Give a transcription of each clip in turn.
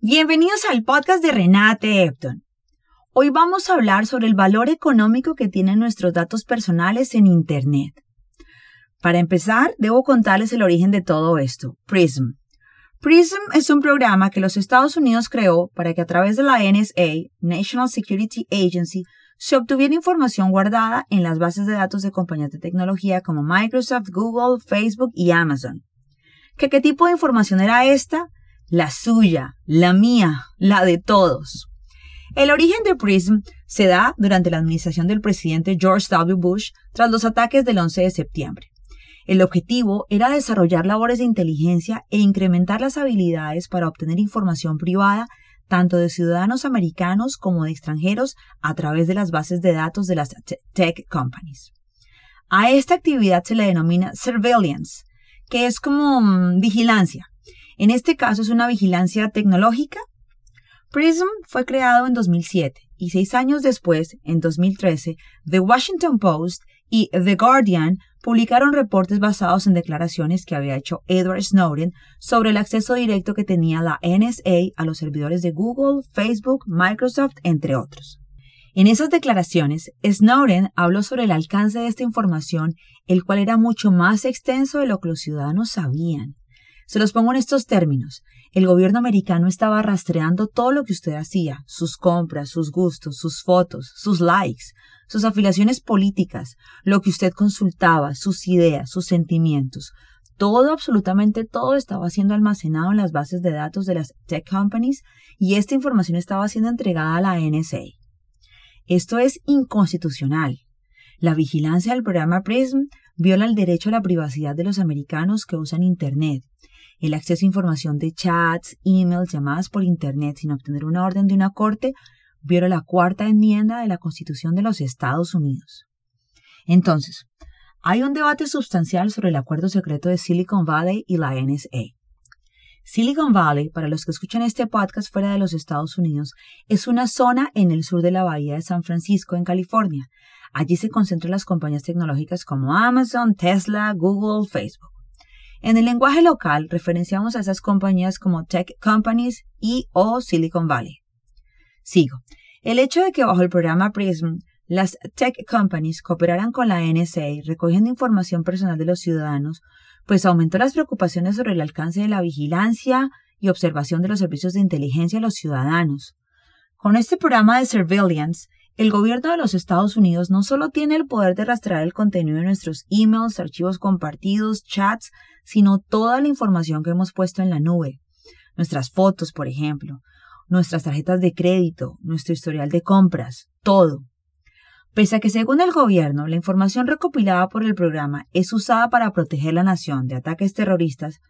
Bienvenidos al podcast de Renate Epton. Hoy vamos a hablar sobre el valor económico que tienen nuestros datos personales en Internet. Para empezar, debo contarles el origen de todo esto, PRISM. PRISM es un programa que los Estados Unidos creó para que a través de la NSA, National Security Agency, se obtuviera información guardada en las bases de datos de compañías de tecnología como Microsoft, Google, Facebook y Amazon. ¿Qué, qué tipo de información era esta? la suya, la mía, la de todos. El origen de PRISM se da durante la administración del presidente George W. Bush tras los ataques del 11 de septiembre. El objetivo era desarrollar labores de inteligencia e incrementar las habilidades para obtener información privada tanto de ciudadanos americanos como de extranjeros a través de las bases de datos de las tech companies. A esta actividad se le denomina surveillance, que es como mm, vigilancia, en este caso es una vigilancia tecnológica. PRISM fue creado en 2007 y seis años después, en 2013, The Washington Post y The Guardian publicaron reportes basados en declaraciones que había hecho Edward Snowden sobre el acceso directo que tenía la NSA a los servidores de Google, Facebook, Microsoft, entre otros. En esas declaraciones, Snowden habló sobre el alcance de esta información, el cual era mucho más extenso de lo que los ciudadanos sabían. Se los pongo en estos términos. El gobierno americano estaba rastreando todo lo que usted hacía, sus compras, sus gustos, sus fotos, sus likes, sus afiliaciones políticas, lo que usted consultaba, sus ideas, sus sentimientos. Todo, absolutamente todo estaba siendo almacenado en las bases de datos de las tech companies y esta información estaba siendo entregada a la NSA. Esto es inconstitucional. La vigilancia del programa PRISM viola el derecho a la privacidad de los americanos que usan Internet el acceso a información de chats, emails, llamadas por Internet sin obtener una orden de una corte, viola la cuarta enmienda de la Constitución de los Estados Unidos. Entonces, hay un debate sustancial sobre el acuerdo secreto de Silicon Valley y la NSA. Silicon Valley, para los que escuchan este podcast fuera de los Estados Unidos, es una zona en el sur de la bahía de San Francisco, en California. Allí se concentran las compañías tecnológicas como Amazon, Tesla, Google, Facebook. En el lenguaje local referenciamos a esas compañías como tech companies y o Silicon Valley. Sigo. El hecho de que bajo el programa PRISM las tech companies cooperaran con la NSA recogiendo información personal de los ciudadanos, pues aumentó las preocupaciones sobre el alcance de la vigilancia y observación de los servicios de inteligencia a los ciudadanos. Con este programa de surveillance, el gobierno de los Estados Unidos no solo tiene el poder de rastrear el contenido de nuestros emails, archivos compartidos, chats, sino toda la información que hemos puesto en la nube. Nuestras fotos, por ejemplo, nuestras tarjetas de crédito, nuestro historial de compras, todo. Pese a que según el gobierno, la información recopilada por el programa es usada para proteger la nación de ataques terroristas,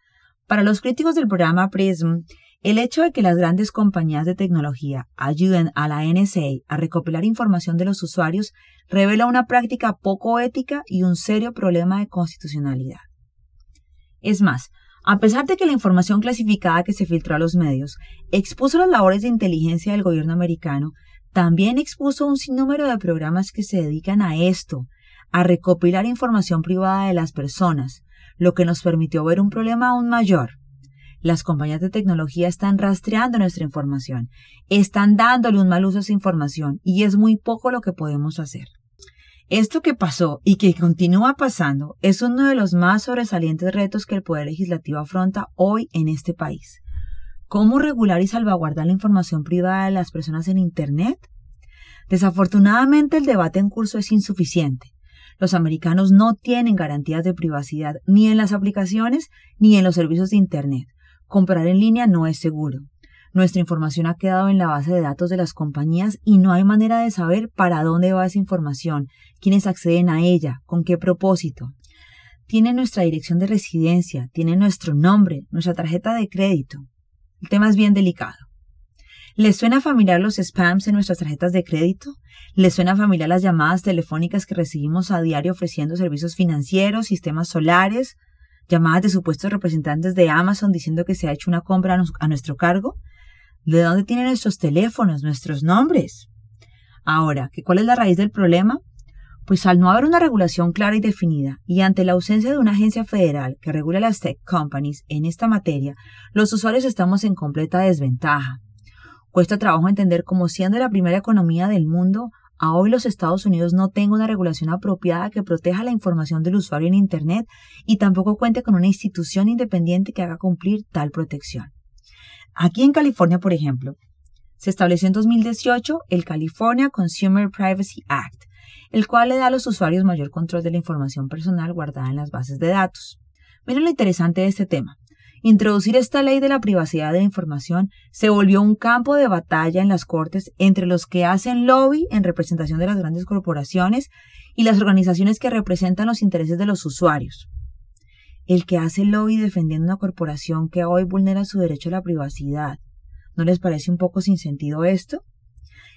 para los críticos del programa PRISM, el hecho de que las grandes compañías de tecnología ayuden a la NSA a recopilar información de los usuarios revela una práctica poco ética y un serio problema de constitucionalidad. Es más, a pesar de que la información clasificada que se filtró a los medios expuso las labores de inteligencia del gobierno americano, también expuso un sinnúmero de programas que se dedican a esto, a recopilar información privada de las personas, lo que nos permitió ver un problema aún mayor, las compañías de tecnología están rastreando nuestra información, están dándole un mal uso a esa información y es muy poco lo que podemos hacer. Esto que pasó y que continúa pasando es uno de los más sobresalientes retos que el Poder Legislativo afronta hoy en este país. ¿Cómo regular y salvaguardar la información privada de las personas en Internet? Desafortunadamente el debate en curso es insuficiente. Los americanos no tienen garantías de privacidad ni en las aplicaciones ni en los servicios de Internet. Comprar en línea no es seguro. Nuestra información ha quedado en la base de datos de las compañías y no hay manera de saber para dónde va esa información, quiénes acceden a ella, con qué propósito. Tiene nuestra dirección de residencia, tiene nuestro nombre, nuestra tarjeta de crédito. El tema es bien delicado. ¿Les suena familiar los spams en nuestras tarjetas de crédito? ¿Les suena familiar las llamadas telefónicas que recibimos a diario ofreciendo servicios financieros, sistemas solares, llamadas de supuestos representantes de Amazon diciendo que se ha hecho una compra a nuestro cargo, ¿De dónde tienen nuestros teléfonos, nuestros nombres? Ahora, ¿cuál es la raíz del problema? Pues al no haber una regulación clara y definida y ante la ausencia de una agencia federal que regule las tech companies en esta materia, los usuarios estamos en completa desventaja. Cuesta trabajo entender cómo siendo la primera economía del mundo, hoy los Estados Unidos no tenga una regulación apropiada que proteja la información del usuario en Internet y tampoco cuente con una institución independiente que haga cumplir tal protección. Aquí en California, por ejemplo, se estableció en 2018 el California Consumer Privacy Act, el cual le da a los usuarios mayor control de la información personal guardada en las bases de datos. Miren lo interesante de este tema. Introducir esta ley de la privacidad de la información se volvió un campo de batalla en las cortes entre los que hacen lobby en representación de las grandes corporaciones y las organizaciones que representan los intereses de los usuarios. El que hace lobby defendiendo una corporación que hoy vulnera su derecho a la privacidad. ¿No les parece un poco sin sentido esto?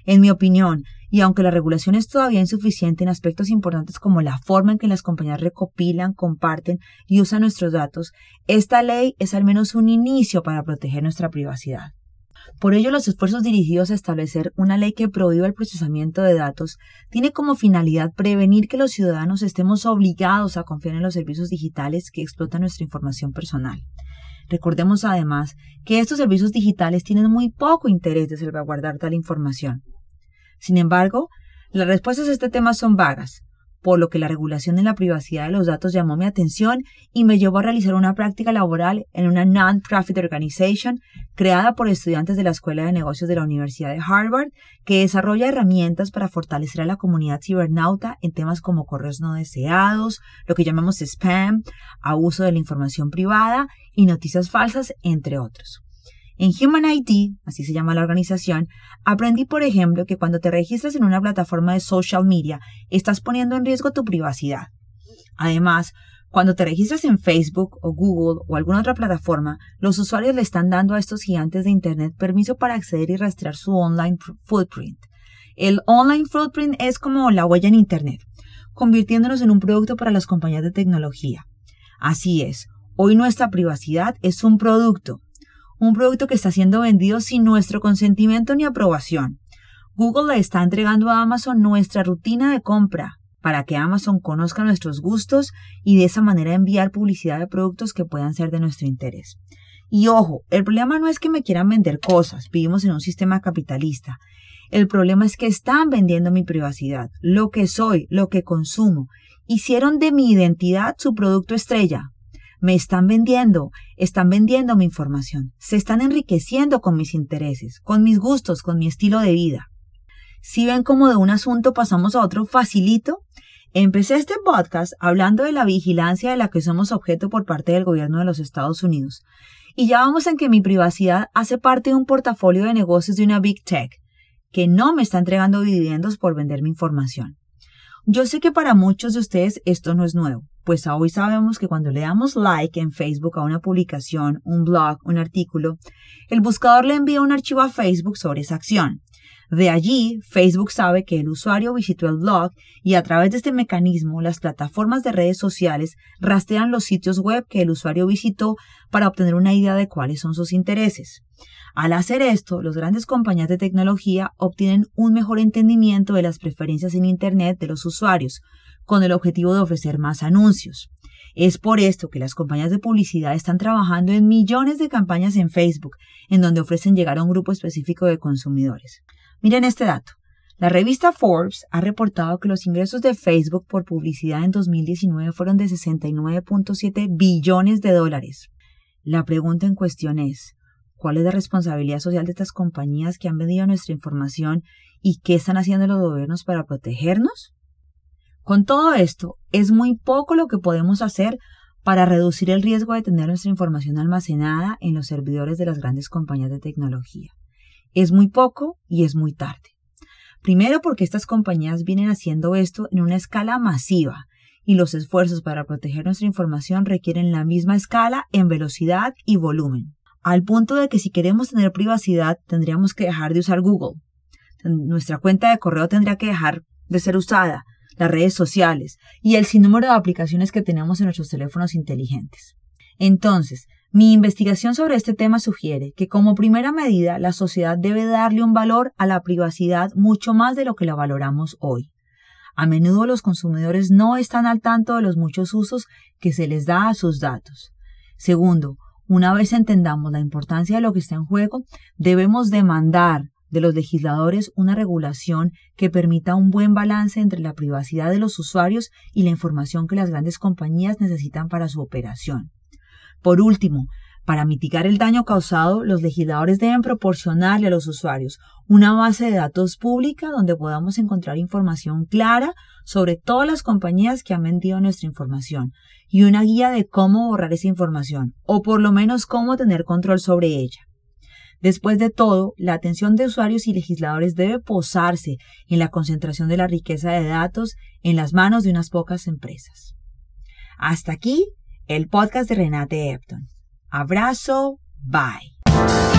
En mi opinión, y aunque la regulación es todavía insuficiente en aspectos importantes como la forma en que las compañías recopilan, comparten y usan nuestros datos, esta ley es al menos un inicio para proteger nuestra privacidad. Por ello, los esfuerzos dirigidos a establecer una ley que prohíba el procesamiento de datos tiene como finalidad prevenir que los ciudadanos estemos obligados a confiar en los servicios digitales que explotan nuestra información personal. Recordemos además que estos servicios digitales tienen muy poco interés de salvaguardar tal información. Sin embargo, las respuestas a este tema son vagas, por lo que la regulación de la privacidad de los datos llamó mi atención y me llevó a realizar una práctica laboral en una non-profit organization creada por estudiantes de la Escuela de Negocios de la Universidad de Harvard que desarrolla herramientas para fortalecer a la comunidad cibernauta en temas como correos no deseados, lo que llamamos spam, abuso de la información privada y noticias falsas, entre otros. En Human ID, así se llama la organización, aprendí, por ejemplo, que cuando te registras en una plataforma de social media, estás poniendo en riesgo tu privacidad. Además, cuando te registras en Facebook o Google o alguna otra plataforma, los usuarios le están dando a estos gigantes de Internet permiso para acceder y rastrear su online footprint. El online footprint es como la huella en Internet, convirtiéndonos en un producto para las compañías de tecnología. Así es, hoy nuestra privacidad es un producto, un producto que está siendo vendido sin nuestro consentimiento ni aprobación. Google le está entregando a Amazon nuestra rutina de compra para que Amazon conozca nuestros gustos y de esa manera enviar publicidad de productos que puedan ser de nuestro interés. Y ojo, el problema no es que me quieran vender cosas, vivimos en un sistema capitalista. El problema es que están vendiendo mi privacidad, lo que soy, lo que consumo. Hicieron de mi identidad su producto estrella, me están vendiendo, están vendiendo mi información, se están enriqueciendo con mis intereses, con mis gustos, con mi estilo de vida. Si ven cómo de un asunto pasamos a otro facilito, empecé este podcast hablando de la vigilancia de la que somos objeto por parte del gobierno de los Estados Unidos. Y ya vamos en que mi privacidad hace parte de un portafolio de negocios de una Big Tech, que no me está entregando dividendos por vender mi información. Yo sé que para muchos de ustedes esto no es nuevo, pues hoy sabemos que cuando le damos like en Facebook a una publicación, un blog, un artículo, el buscador le envía un archivo a Facebook sobre esa acción. De allí, Facebook sabe que el usuario visitó el blog y a través de este mecanismo, las plataformas de redes sociales rastrean los sitios web que el usuario visitó para obtener una idea de cuáles son sus intereses. Al hacer esto, las grandes compañías de tecnología obtienen un mejor entendimiento de las preferencias en Internet de los usuarios, con el objetivo de ofrecer más anuncios. Es por esto que las compañías de publicidad están trabajando en millones de campañas en Facebook, en donde ofrecen llegar a un grupo específico de consumidores. Miren este dato. La revista Forbes ha reportado que los ingresos de Facebook por publicidad en 2019 fueron de 69.7 billones de dólares. La pregunta en cuestión es, ¿cuál es la responsabilidad social de estas compañías que han vendido nuestra información y qué están haciendo los gobiernos para protegernos? Con todo esto, es muy poco lo que podemos hacer para reducir el riesgo de tener nuestra información almacenada en los servidores de las grandes compañías de tecnología. Es muy poco y es muy tarde. Primero porque estas compañías vienen haciendo esto en una escala masiva y los esfuerzos para proteger nuestra información requieren la misma escala en velocidad y volumen. Al punto de que si queremos tener privacidad tendríamos que dejar de usar Google. Nuestra cuenta de correo tendría que dejar de ser usada las redes sociales y el sinnúmero de aplicaciones que tenemos en nuestros teléfonos inteligentes. Entonces, Mi investigación sobre este tema sugiere que como primera medida la sociedad debe darle un valor a la privacidad mucho más de lo que la valoramos hoy. A menudo los consumidores no están al tanto de los muchos usos que se les da a sus datos. Segundo, una vez entendamos la importancia de lo que está en juego, debemos demandar de los legisladores una regulación que permita un buen balance entre la privacidad de los usuarios y la información que las grandes compañías necesitan para su operación. Por último, para mitigar el daño causado, los legisladores deben proporcionarle a los usuarios una base de datos pública donde podamos encontrar información clara sobre todas las compañías que han vendido nuestra información y una guía de cómo borrar esa información o por lo menos cómo tener control sobre ella. Después de todo, la atención de usuarios y legisladores debe posarse en la concentración de la riqueza de datos en las manos de unas pocas empresas. Hasta aquí el podcast de Renate Epton. Abrazo, bye.